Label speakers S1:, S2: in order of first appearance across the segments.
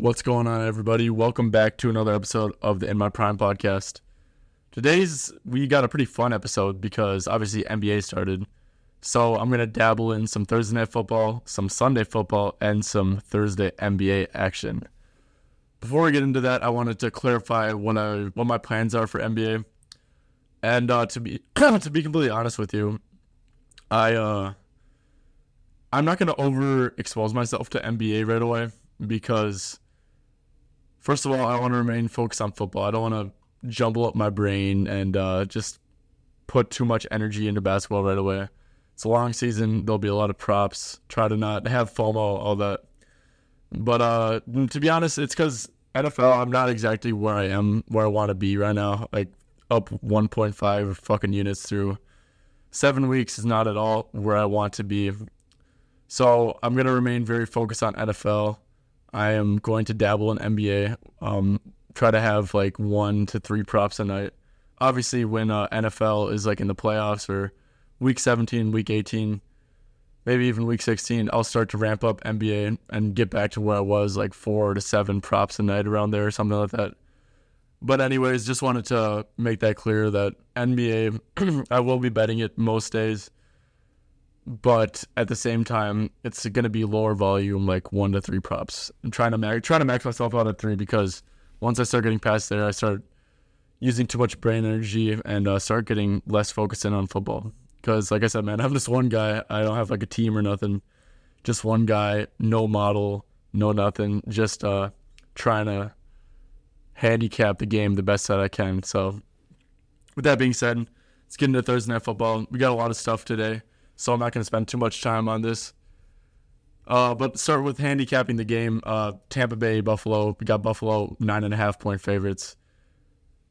S1: What's going on, everybody? Welcome back to another episode of the In My Prime podcast. Today's we got a pretty fun episode because obviously NBA started. So I'm gonna dabble in some Thursday night football, some Sunday football, and some Thursday NBA action. Before we get into that, I wanted to clarify what I what my plans are for NBA. And uh, to be to be completely honest with you, I uh, I'm not gonna overexpose myself to NBA right away because first of all, I want to remain focused on football. I don't want to jumble up my brain and uh, just put too much energy into basketball right away. It's a long season. There'll be a lot of props. Try to not have FOMO, all that. But uh, to be honest, it's because NFL. I'm not exactly where I am, where I want to be right now. Like up 1.5 fucking units through seven weeks is not at all where I want to be. So I'm gonna remain very focused on NFL. I am going to dabble in NBA. Um, try to have like one to three props a night. Obviously, when uh, NFL is like in the playoffs or week 17, week 18, maybe even week 16, I'll start to ramp up NBA and get back to where I was like four to seven props a night around there or something like that. But, anyways, just wanted to make that clear that NBA, I will be betting it most days but at the same time, it's going to be lower volume, like one to three props. I'm trying to max, trying to max myself out at three because once I start getting past there, I start using too much brain energy and uh, start getting less focused in on football. Because, like I said, man, I'm just one guy. I don't have like a team or nothing. Just one guy, no model, no nothing. Just uh, trying to handicap the game the best that I can. So, with that being said, let's get into Thursday night football. We got a lot of stuff today so I'm not going to spend too much time on this. Uh, but start with handicapping the game. Uh, Tampa Bay, Buffalo. We got Buffalo nine and a half point favorites.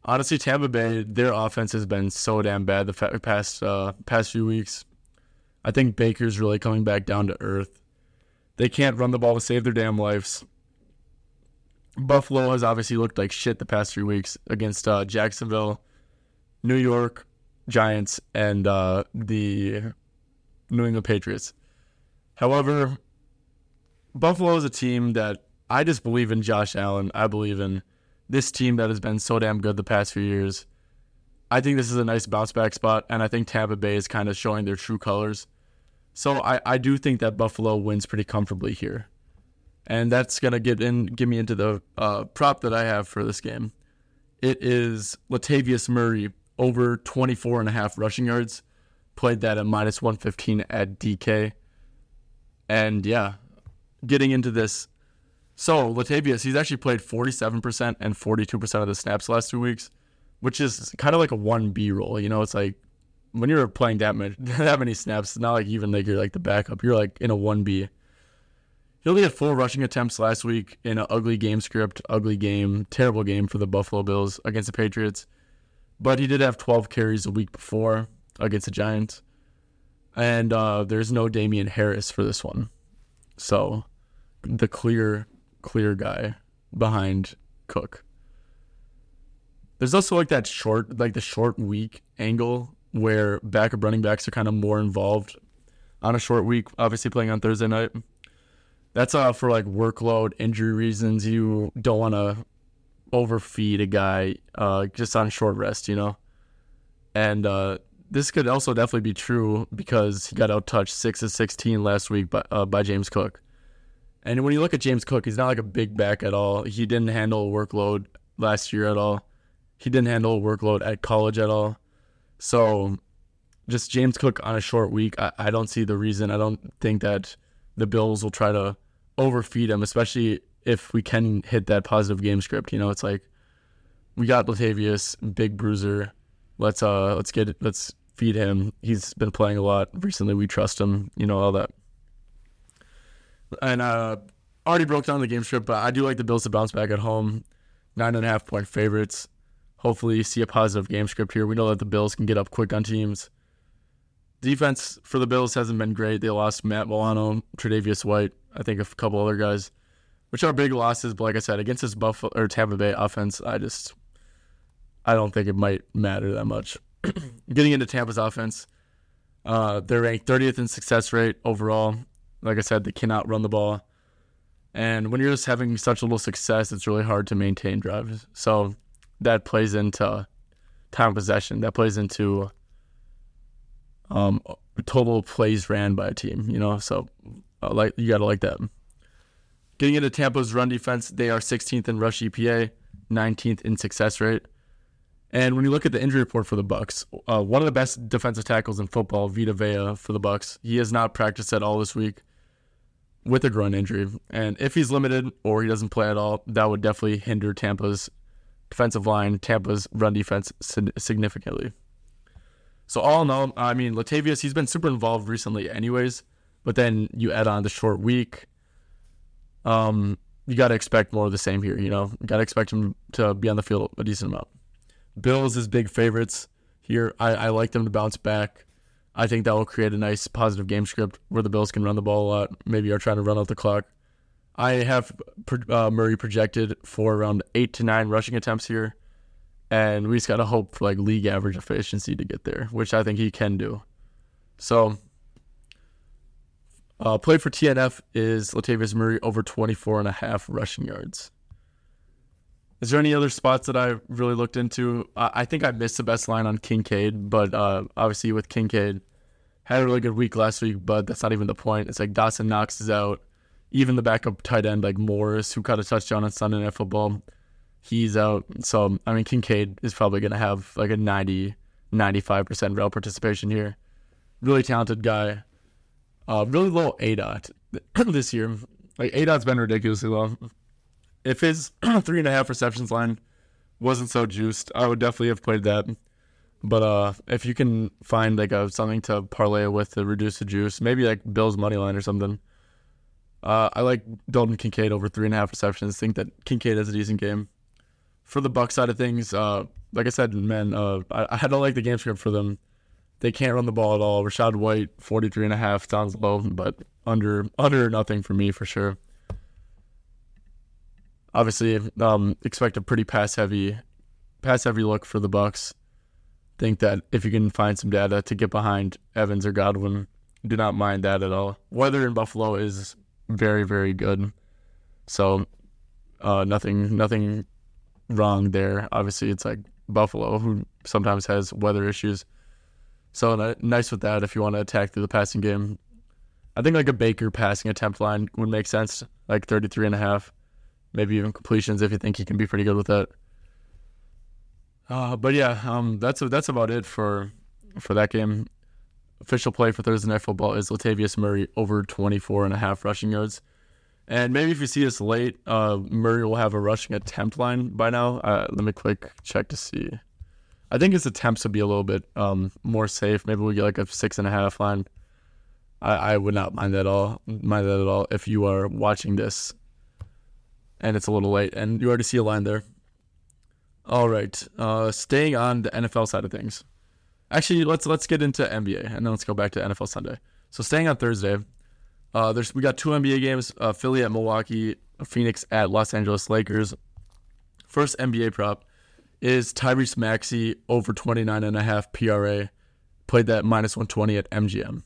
S1: Honestly, Tampa Bay, their offense has been so damn bad the past uh, past few weeks. I think Baker's really coming back down to earth. They can't run the ball to save their damn lives. Buffalo has obviously looked like shit the past three weeks against uh, Jacksonville, New York Giants, and uh, the New England Patriots. However, Buffalo is a team that I just believe in Josh Allen. I believe in this team that has been so damn good the past few years. I think this is a nice bounce back spot, and I think Tampa Bay is kind of showing their true colors. So I, I do think that Buffalo wins pretty comfortably here. And that's gonna get in get me into the uh, prop that I have for this game. It is Latavius Murray over 24 and a half rushing yards played that at minus 115 at DK. And yeah, getting into this. So, Latavius, he's actually played 47% and 42% of the snaps last two weeks, which is kind of like a 1B role. You know, it's like when you're playing that many, that many snaps, it's not like even like you're like the backup. You're like in a 1B. He only had four rushing attempts last week in an ugly game script, ugly game, terrible game for the Buffalo Bills against the Patriots. But he did have 12 carries a week before against the Giants. And uh, there's no Damien Harris for this one. So the clear, clear guy behind Cook. There's also like that short, like the short week angle where backup running backs are kind of more involved on a short week, obviously playing on Thursday night. That's uh, for like workload, injury reasons. You don't want to overfeed a guy uh, just on short rest, you know? And uh, this could also definitely be true because he got out touched six of sixteen last week by uh, by James Cook. And when you look at James Cook, he's not like a big back at all. He didn't handle a workload last year at all. He didn't handle a workload at college at all. So, just James Cook on a short week, I, I don't see the reason. I don't think that the Bills will try to overfeed him, especially if we can hit that positive game script. You know, it's like we got Latavius, big bruiser. Let's uh let's get let's feed him. He's been playing a lot recently. We trust him, you know, all that. And uh, already broke down the game script, but I do like the Bills to bounce back at home. Nine and a half point favorites. Hopefully, see a positive game script here. We know that the Bills can get up quick on teams. Defense for the Bills hasn't been great. They lost Matt Milano, Tre'Davious White, I think a couple other guys, which are big losses. But like I said, against this Buffalo or Tampa Bay offense, I just I don't think it might matter that much. getting into Tampa's offense, uh, they're ranked 30th in success rate overall. Like I said, they cannot run the ball. And when you're just having such little success, it's really hard to maintain drives. So that plays into time possession. That plays into um, total plays ran by a team. You know, so uh, like you gotta like that. Getting into Tampa's run defense, they are 16th in rush EPA, 19th in success rate. And when you look at the injury report for the Bucs, uh, one of the best defensive tackles in football, Vita Vea for the Bucs, he has not practiced at all this week with a groin injury. And if he's limited or he doesn't play at all, that would definitely hinder Tampa's defensive line, Tampa's run defense significantly. So all in all, I mean, Latavius, he's been super involved recently anyways, but then you add on the short week. Um, you got to expect more of the same here, you know? You got to expect him to be on the field a decent amount. Bills is big favorites here. I, I like them to bounce back. I think that will create a nice positive game script where the Bills can run the ball a lot. Maybe are trying to run out the clock. I have uh, Murray projected for around eight to nine rushing attempts here, and we just gotta hope for like league average efficiency to get there, which I think he can do. So, uh, play for TNF is Latavius Murray over 24 and a half rushing yards. Is there any other spots that I really looked into? I think I missed the best line on Kincaid, but uh, obviously with Kincaid, had a really good week last week, but that's not even the point. It's like Dawson Knox is out. Even the backup tight end like Morris, who caught a touchdown on Sunday Night Football, he's out. So, I mean, Kincaid is probably going to have like a 90, 95% route participation here. Really talented guy. Uh, really low ADOT this year. Like, ADOT's been ridiculously low if his three and a half receptions line wasn't so juiced, I would definitely have played that. But uh, if you can find like a something to parlay with to reduce the juice, maybe like Bill's money line or something. Uh, I like Dalton Kincaid over three and a half receptions. Think that Kincaid has a decent game. For the Buck side of things, uh, like I said, man, uh, I, I don't like the game script for them. They can't run the ball at all. Rachaad White, 43 and a half, sounds low, but under under nothing for me for sure obviously um, expect a pretty pass heavy pass heavy look for the Bucs. Think that if you can find some data to get behind Evans or Godwin, do not mind that at all. Weather in Buffalo is very very good, so uh, nothing nothing wrong there. Obviously, it's like Buffalo who sometimes has weather issues. So nice with that if you want to attack through the passing game. I think like a Baker passing attempt line would make sense, like 33 and a half maybe even completions if you think he can be pretty good with that. Uh, but yeah, um, that's that's about it for for that game. Official play for Thursday Night Football is Latavius Murray over 24 and a half rushing yards. And maybe if you see this late, uh, Murray will have a rushing attempt line by now. Uh, let me quick check to see. I think his attempts would be a little bit um, more safe. Maybe we get like a six and a half line. I, I would not mind that at all. Mind that at all if you are watching this and it's a little late, and you already see a line there. All right, uh, staying on the NFL side of things. Actually, let's let's get into NBA, and then let's go back to NFL Sunday. So staying on Thursday, uh, there's we got two NBA games: uh, Philly at Milwaukee, Phoenix at Los Angeles Lakers. First NBA prop is Tyrese Maxey over 29 and a half PRA. Played that minus 120 at MGM.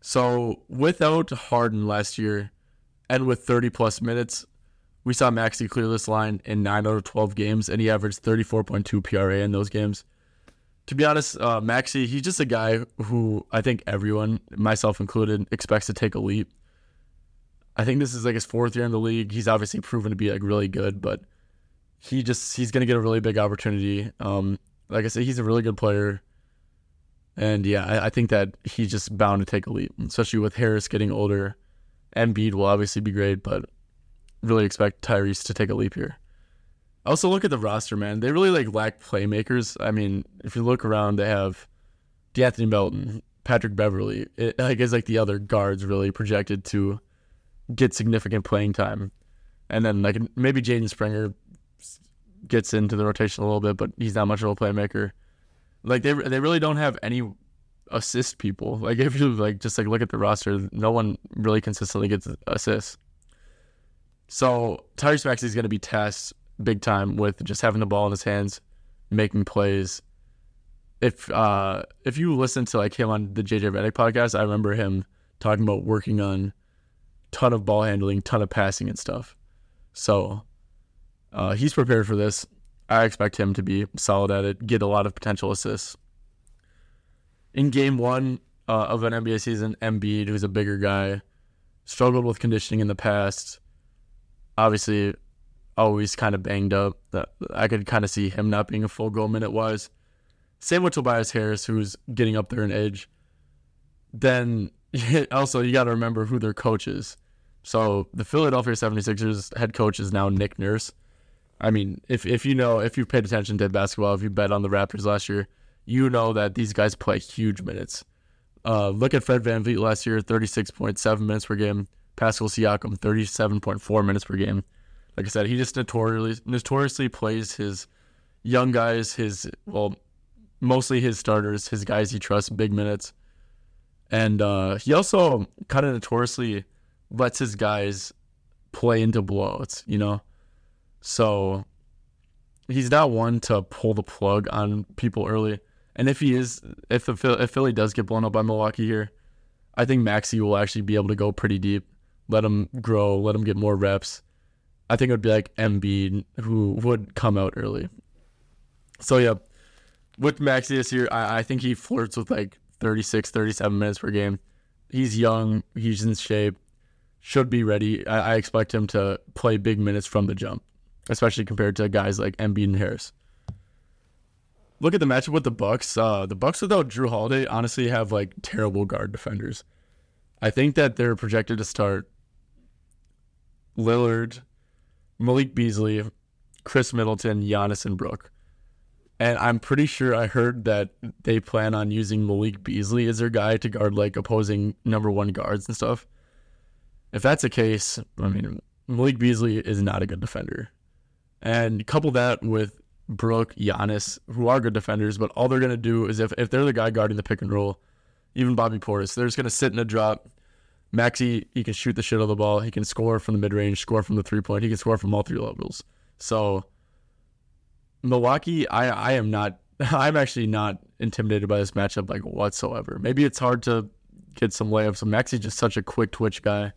S1: So without Harden last year, and with 30 plus minutes, we saw Maxey clear this line in 9 out of 12 games, and he averaged 34.2 PRA in those games. To be honest, uh, Maxey, he's just a guy who I think everyone, myself included, expects to take a leap. I think this is like his fourth year in the league. He's obviously proven to be like really good, but he just he's gonna get a really big opportunity. Um, like I said, he's a really good player, and yeah, I, I think that he's just bound to take a leap, especially with Harris getting older Embiid will obviously be great, but really expect Tyrese to take a leap here. Also, look at the roster, man. They really like lack playmakers. I mean, if you look around, they have De'Anthony Melton, Patrick Beverley. It, I guess like the other guards really projected to get significant playing time, and then like maybe Jaden Springer gets into the rotation a little bit, but he's not much of a playmaker. Like they they really don't have any assist people. Like if you like just like look at the roster, no one really consistently gets assists. So Tyrese Maxey is going to be tasked big time with just having the ball in his hands, making plays. If uh if you listen to like him on the JJ Redick podcast, I remember him talking about working on ton of ball handling, ton of passing and stuff. So uh, he's prepared for this. I expect him to be solid at it, get a lot of potential assists. In game one uh, of an NBA season, Embiid, who's a bigger guy, struggled with conditioning in the past. Obviously, always kind of banged up. I could kind of see him not being a full goal minute wise. Same with Tobias Harris, who's getting up there in age. Then also, you got to remember who their coach is. So the Philadelphia 76ers head coach is now Nick Nurse. I mean, if, if you know, if you've paid attention to basketball, if you bet on the Raptors last year, you know that these guys play huge minutes. Uh, look at Fred Van VanVleet last year, 36.7 minutes per game. Pascal Siakam, 37.4 minutes per game. Like I said, he just notoriously notoriously plays his young guys, his well, mostly his starters, his guys he trusts big minutes. And uh, he also kind of notoriously lets his guys play into blowouts, you know? So he's not one to pull the plug on people early. And if he is, if the if Philly does get blown up by Milwaukee here, I think Maxey will actually be able to go pretty deep, let him grow, let him get more reps. I think it would be like Embiid who would come out early. So yeah, with Maxey this year, I, I think he flirts with like 36, 37 minutes per game. He's young, he's in shape, should be ready. I, I expect him to play big minutes from the jump, especially compared to guys like Embiid and Harris. Look at the matchup with the Bucks. Uh, the Bucks without Jrue Holiday honestly have like terrible guard defenders. I think that they're projected to start Lillard, Malik Beasley, Khris Middleton, Giannis, and Brook. And I'm pretty sure I heard that they plan on using Malik Beasley as their guy to guard like opposing number one guards and stuff. If that's the case, I mean, Malik Beasley is not a good defender. And couple that with Brook, Giannis, who are good defenders, but all they're going to do is if, if they're the guy guarding the pick and roll, even Bobby Portis, they're just going to sit in a drop. Maxey, he can shoot the shit out of the ball. He can score from the mid range, score from the three point. He can score from all three levels. So Milwaukee, I I am not. I'm actually not intimidated by this matchup like whatsoever. Maybe it's hard to get some layups. So Maxey's just such a quick twitch guy.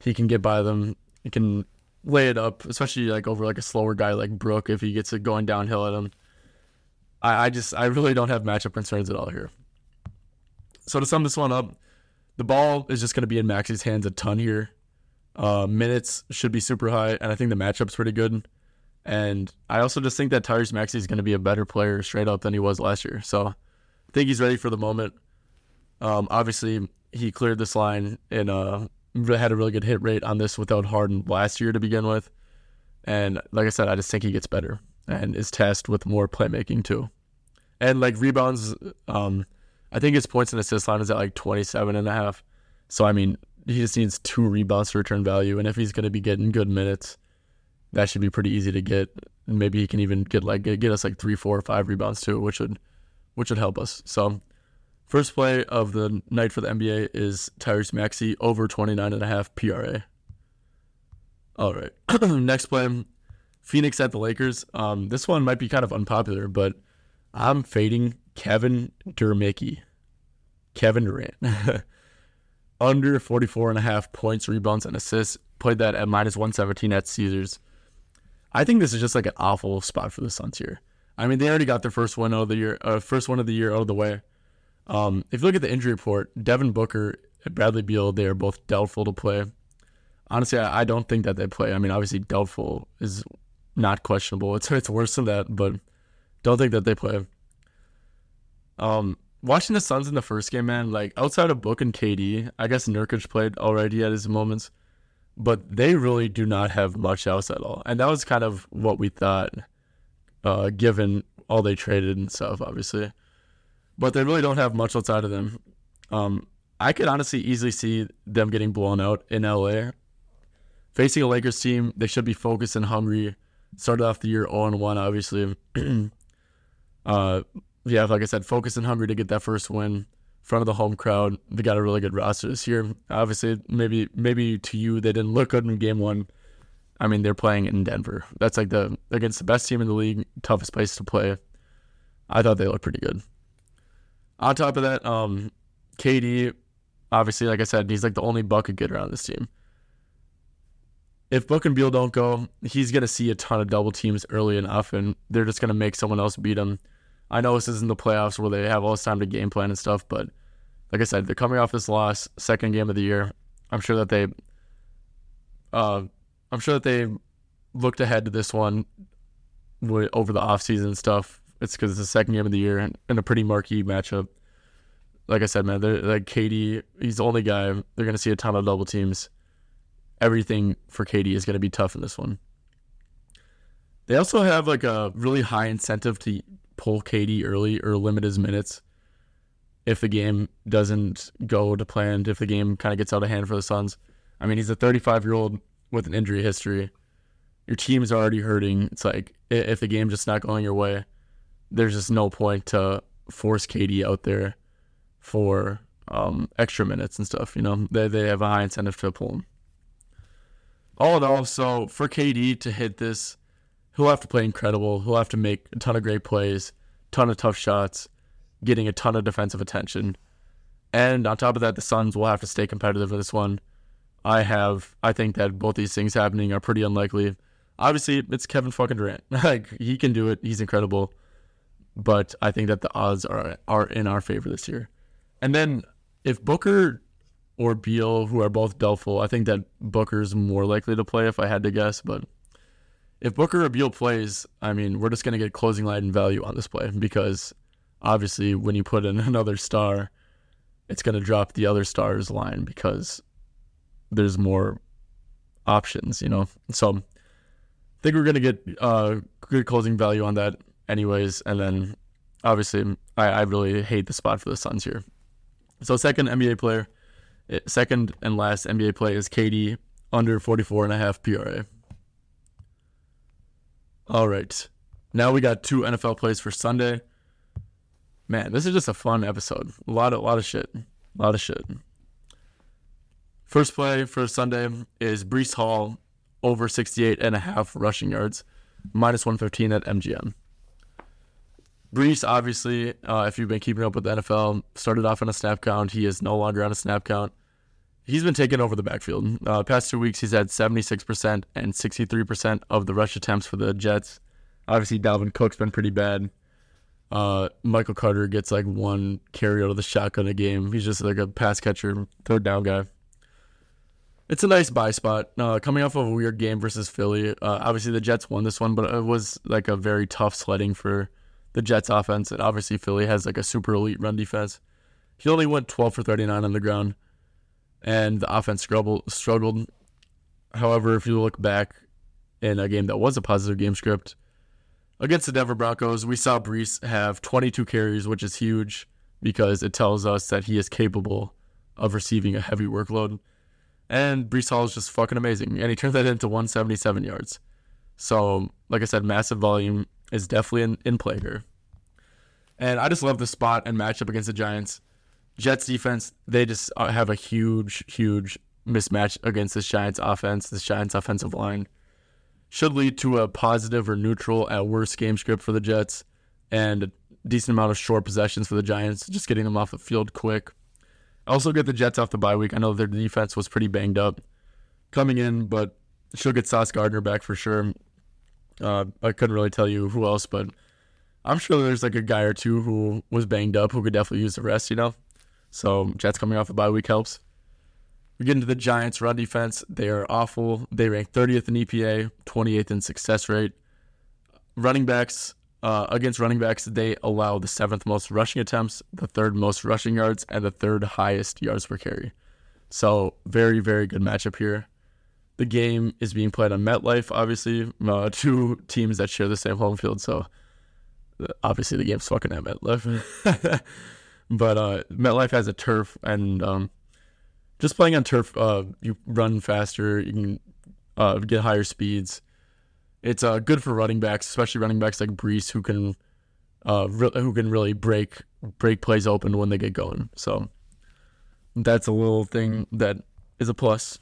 S1: He can get by them. He can lay it up, especially like over like a slower guy like Brook if he gets it going downhill at him. I, I just I really don't have matchup concerns at all here. So to sum this one up, the ball is just going to be in Maxey's hands a ton here. Uh, minutes should be super high, and I think the matchup's pretty good. And I also just think that Tyrese Maxey is going to be a better player straight up than he was last year. So I think he's ready for the moment. Um, obviously, he cleared this line in uh, had a really good hit rate on this without Harden last year to begin with. And like I said, I just think he gets better and is tasked with more playmaking too. And like rebounds, um, I think his points and assist line is at like 27 and a half. So, I mean, he just needs two rebounds to return value. And if he's going to be getting good minutes, that should be pretty easy to get. And maybe he can even get like get us like three, four, or five rebounds too, which would which would help us. So first play of the night for the NBA is Tyrese Maxey over 29 and a PRA. All right. Next play, Phoenix at the Lakers. Um, this one might be kind of unpopular, but I'm fading Kevin Durmicky. Kevin Durant. Under 44 and a half points, rebounds, and assists. Played that at minus 117 at Caesars. I think this is just like an awful spot for the Suns here. I mean, they already got their first one of the year, uh, first one of the year out of the way. Um, if you look at the injury report, Devin Booker, and Bradley Beal, they are both doubtful to play. Honestly, I, I don't think that they play. I mean, obviously, doubtful is not questionable. It's it's worse than that, but don't think that they play. Um, watching the Suns in the first game, man, like outside of Book and KD, I guess Nurkic played already at his moments but they really do not have much else at all. And that was kind of what we thought, uh, given all they traded and stuff, obviously. But they really don't have much outside of them. Um, I could honestly easily see them getting blown out in LA. Facing a Lakers team, they should be focused and hungry. Started off the year 0 1, obviously. uh, yeah, like I said, focused and hungry to get that first win front of the home crowd. They got a really good roster this year. Obviously, maybe maybe to you they didn't look good in game one. I mean, they're playing in Denver. That's like the against the best team in the league, toughest place to play. I thought they looked pretty good. On top of that, um, KD, obviously, like I said, he's like the only bucket getter on this team. if Book and Beal don't go, he's going to see a ton of double teams early enough, and. They're just going to make someone else beat him. I know this isn't the playoffs where they have all this time to game plan and stuff, but like I said, they're coming off this loss, second game of the year. I'm sure that they, uh, I'm sure that they looked ahead to this one over the offseason stuff. It's because it's the second game of the year and, and a pretty marquee matchup. Like I said, man, like KD, he's the only guy. They're going to see a ton of double teams everything for KD is going to be tough in this one. They also have like a really high incentive to pull KD early or limit his minutes if the game doesn't go to plan, if the game kind of gets out of hand for the Suns. I mean, he's a 35 year old with an injury history. Your team's already hurting. It's like if the game's just not going your way, there's just no point to force KD out there for um, extra minutes and stuff. You know, they they have a high incentive to pull him all in all, so for KD to hit this, he'll have to play incredible. He'll have to make a ton of great plays, ton of tough shots, getting a ton of defensive attention. And on top of that, the Suns will have to stay competitive in this one. I have I think that both these things happening are pretty unlikely. Obviously, it's Kevin fucking Durant. like he can do it. He's incredible. But I think that the odds are are in our favor this year. And then if Booker or Beal, who are both doubtful. I think that Booker's more likely to play if I had to guess, but if Booker or Beal plays, I mean, we're just going to get closing line and value on this play because obviously when you put in another star, it's going to drop the other star's line because there's more options, you know? So I think we're going to get uh, good closing value on that anyways. And then obviously I, I really hate the spot for the Suns here. So second NBA player eh, – Second and last NBA play is KD under 44 and a half PRA. All right. Now we got two NFL plays for Sunday. Man, this is just a fun episode. A lot of lot of shit. A lot of shit. First play for Sunday is Breece Hall over 68 and a half rushing yards, minus 115 at MGM. Breece, obviously, uh, if you've been keeping up with the NFL, started off on a snap count. He is no longer on a snap count he's been taking over the backfield. Uh, past two weeks, he's had 76% and 63% of the rush attempts for the Jets. Obviously, Dalvin Cook's been pretty bad. Uh, Michael Carter gets like one carry out of the shotgun a game. He's just like a pass catcher, third down guy. It's a nice buy spot. Uh, coming off of a weird game versus Philly. Uh, obviously, the Jets won this one, but it was like a very tough sledding for the Jets offense. And obviously, Philly has like a super elite run defense. He only went 12 for 39 on the ground and the offense struggled. However, if you look back in a game that was a positive game script against the Denver Broncos, we saw Breece have 22 carries, which is huge because it tells us that he is capable of receiving a heavy workload. And Breece Hall is just fucking amazing, and he turned that into 177 yards. So, like I said, massive volume is definitely in, in play here. And I just love the spot and matchup against the Giants. Jets defense, they just uh, have a huge, huge mismatch against this Giants offense, this Giants offensive line. Should lead to a positive or neutral at worst game script for the Jets and a decent amount of short possessions for the Giants, just getting them off the field quick. Also get the Jets off the bye week. I know their defense was pretty banged up coming in, but she'll get Sauce Gardner back for sure. Uh, I couldn't really tell you who else, but I'm sure there's like a guy or two who was banged up who could definitely use the rest, you know? So Jets coming off a bye week helps. We get into the Giants' run defense. They are awful. They rank 30th in EPA, 28th in success rate. Running backs uh, against running backs, they allow the seventh most rushing attempts, the third most rushing yards, and the third highest yards per carry. So very very good matchup here. The game is being played on MetLife, obviously. Uh, two teams that share the same home field, so uh, obviously the game's fucking at MetLife. But uh, MetLife has a turf, and um, just playing on turf, uh, you run faster, you can uh, get higher speeds. It's uh, good for running backs, especially running backs like Breece, who can uh, re- who can really break break plays open when they get going. So that's a little thing that is a plus.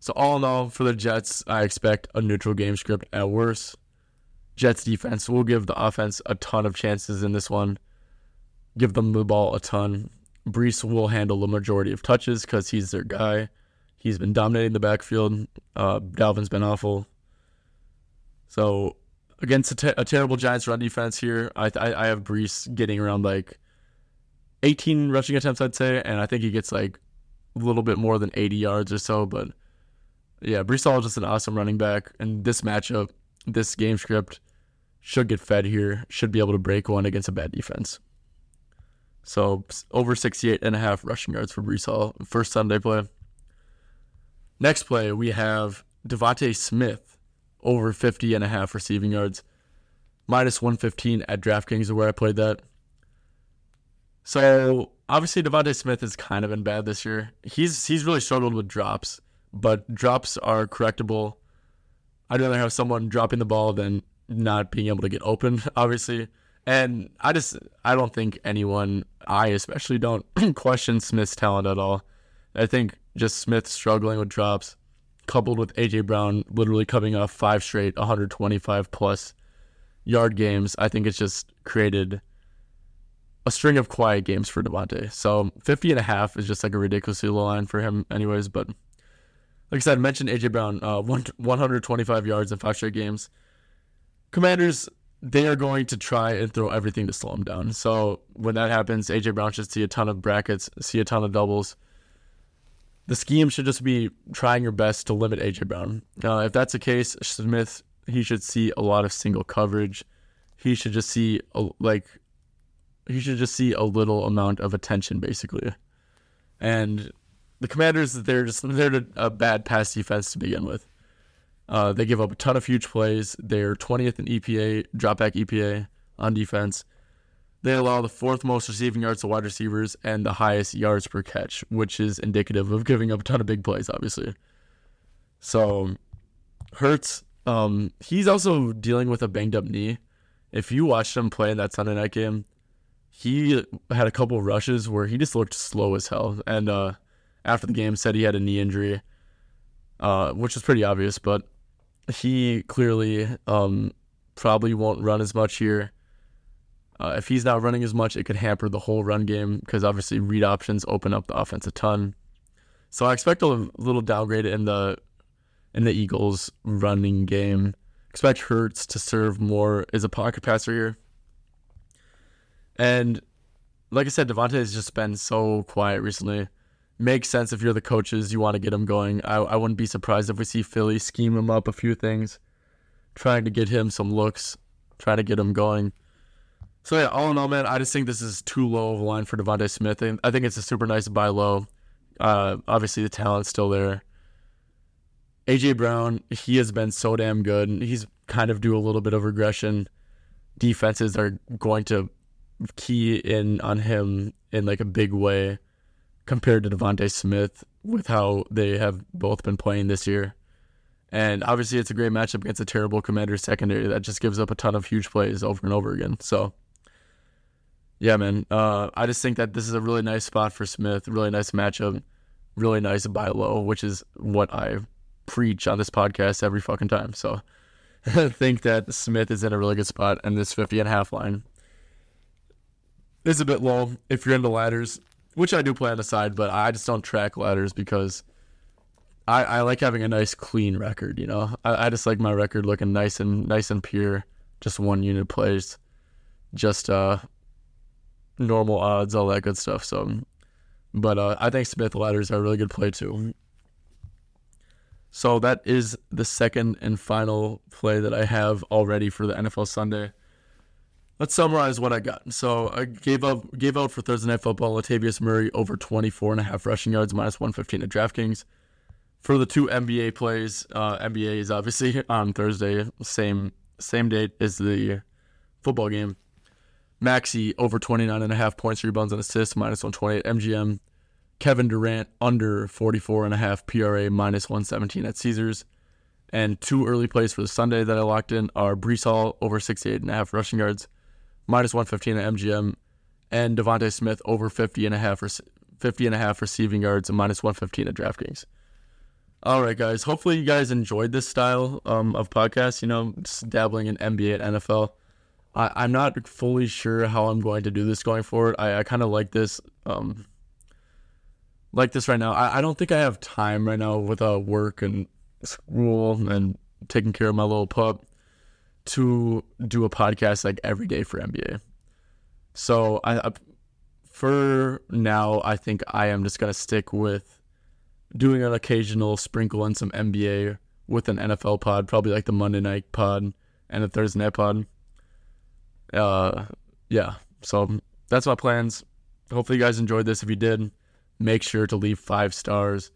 S1: So all in all, for the Jets, I expect a neutral game script at worst. Jets defense will give the offense a ton of chances in this one give them the ball a ton. Breece will handle the majority of touches because he's their guy. He's been dominating the backfield. Uh, Dalvin's been awful. So against a, te- a terrible Giants run defense here, I, I I have Breece getting around like 18 rushing attempts, I'd say, and I think he gets like a little bit more than 80 yards or so. But yeah, Breece Hall is just an awesome running back, and this matchup, this game script should get fed here. Should be able to break one against a bad defense. So over 68 and a half rushing yards for Breece Hall. First Sunday play. Next play, we have DeVonta Smith over 50 and a half receiving yards. Minus 115 at DraftKings is where I played that. So obviously DeVonta Smith has kind of been bad this year. He's he's really struggled with drops, but drops are correctable. I'd rather have someone dropping the ball than not being able to get open, obviously. And I just I don't think anyone, I especially don't question Smith's talent at all. I think just Smith struggling with drops, coupled with AJ Brown literally coming off five straight 125 plus yard games, I think it's just created a string of quiet games for DeVonta. So 50 and a half is just like a ridiculously low line for him, anyways. But like I said, I mentioned AJ Brown, uh, 125 yards in five straight games. Commanders, they are going to try and throw everything to slow him down. So when that happens, AJ Brown should see a ton of brackets, see a ton of doubles. The scheme should just be trying your best to limit AJ Brown. Uh, if that's the case, Smith he should see a lot of single coverage. He should just see a, like he should just see a little amount of attention, basically. And the Commanders, they're just they're a bad pass defense to begin with. Uh, they give up a ton of huge plays. They're 20th in EPA, dropback EPA on defense. They allow the fourth most receiving yards to wide receivers and the highest yards per catch, which is indicative of giving up a ton of big plays, obviously. So, Hurts, um, he's also dealing with a banged up knee. If you watched him play in that Sunday night game, he had a couple rushes where he just looked slow as hell. And uh, after the game, said he had a knee injury, uh, which is pretty obvious. But he clearly um, probably won't run as much here. Uh, if he's not running as much, it could hamper the whole run game because obviously read options open up the offense a ton. So I expect a little downgrade in the in the Eagles running game. Expect Hurts to serve more as a pocket passer here. And like I said, DeVonta has just been so quiet recently. Makes sense if you're the coaches, you want to get him going. I, I wouldn't be surprised if we see Philly scheme him up a few things, trying to get him some looks, trying to get him going. So yeah, all in all, man, I just think this is too low of a line for DeVonta Smith. And I think it's a super nice buy low. Uh, obviously, the talent's still there. AJ Brown, he has been so damn good. He's kind of due a little bit of regression. Defenses are going to key in on him in like a big way compared to DeVonta Smith with how they have both been playing this year. And obviously, it's a great matchup against a terrible Commander secondary that just gives up a ton of huge plays over and over again. So, yeah, man, uh, I just think that this is a really nice spot for Smith, really nice matchup, really nice buy low, which is what I preach on this podcast every fucking time. So, I think that Smith is in a really good spot, and this 50 and a half line is a bit low if you're into ladders, which I do play on the side, but I just don't track ladders because I, I like having a nice clean record. You know, I, I just like my record looking nice and nice and pure. Just one unit plays, just uh, normal odds, all that good stuff. So, but uh, I think Smith ladders are a really good play too. So that is the second and final play that I have already for the NFL Sunday let's summarize what I got. So I gave up gave out for Thursday Night Football Latavius Murray over 24 and a half rushing yards, minus 115 at DraftKings. For the two NBA plays, uh, NBA is obviously on Thursday, same same date as the football game. Maxey over 29 and a half points, rebounds, and assists, minus 128 MGM. Kevin Durant under 44 and a half PRA, minus 117 at Caesars. And two early plays for the Sunday that I locked in are Breece Hall over 68 and a half rushing yards, minus 115 at MGM, and DeVonta Smith over 50 and a half, 50 and a half receiving yards and minus 115 at DraftKings. All right, guys. Hopefully, you guys enjoyed this style um, of podcast. You know, dabbling in NBA and NFL. I, am not fully sure how I'm going to do this going forward. I, I kind of like this. Um, like this right now. I, I don't think I have time right now with uh, work and school and taking care of my little pup to do a podcast like every day for NBA. So I, I for now, I think I am just gonna stick with doing an occasional sprinkle in some NBA with an NFL pod, probably like the Monday night pod and a Thursday night pod. Uh, yeah. So that's my plans. Hopefully, you guys enjoyed this. If you did, make sure to leave five stars.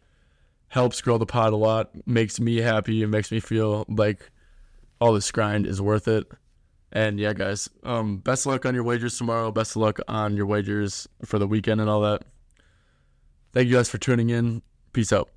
S1: Helps grow the pod a lot. Makes me happy. It makes me feel like all this grind is worth it. And yeah, guys, um, best luck on your wagers tomorrow. Best of luck on your wagers for the weekend and all that. Thank you guys for tuning in. Peace out.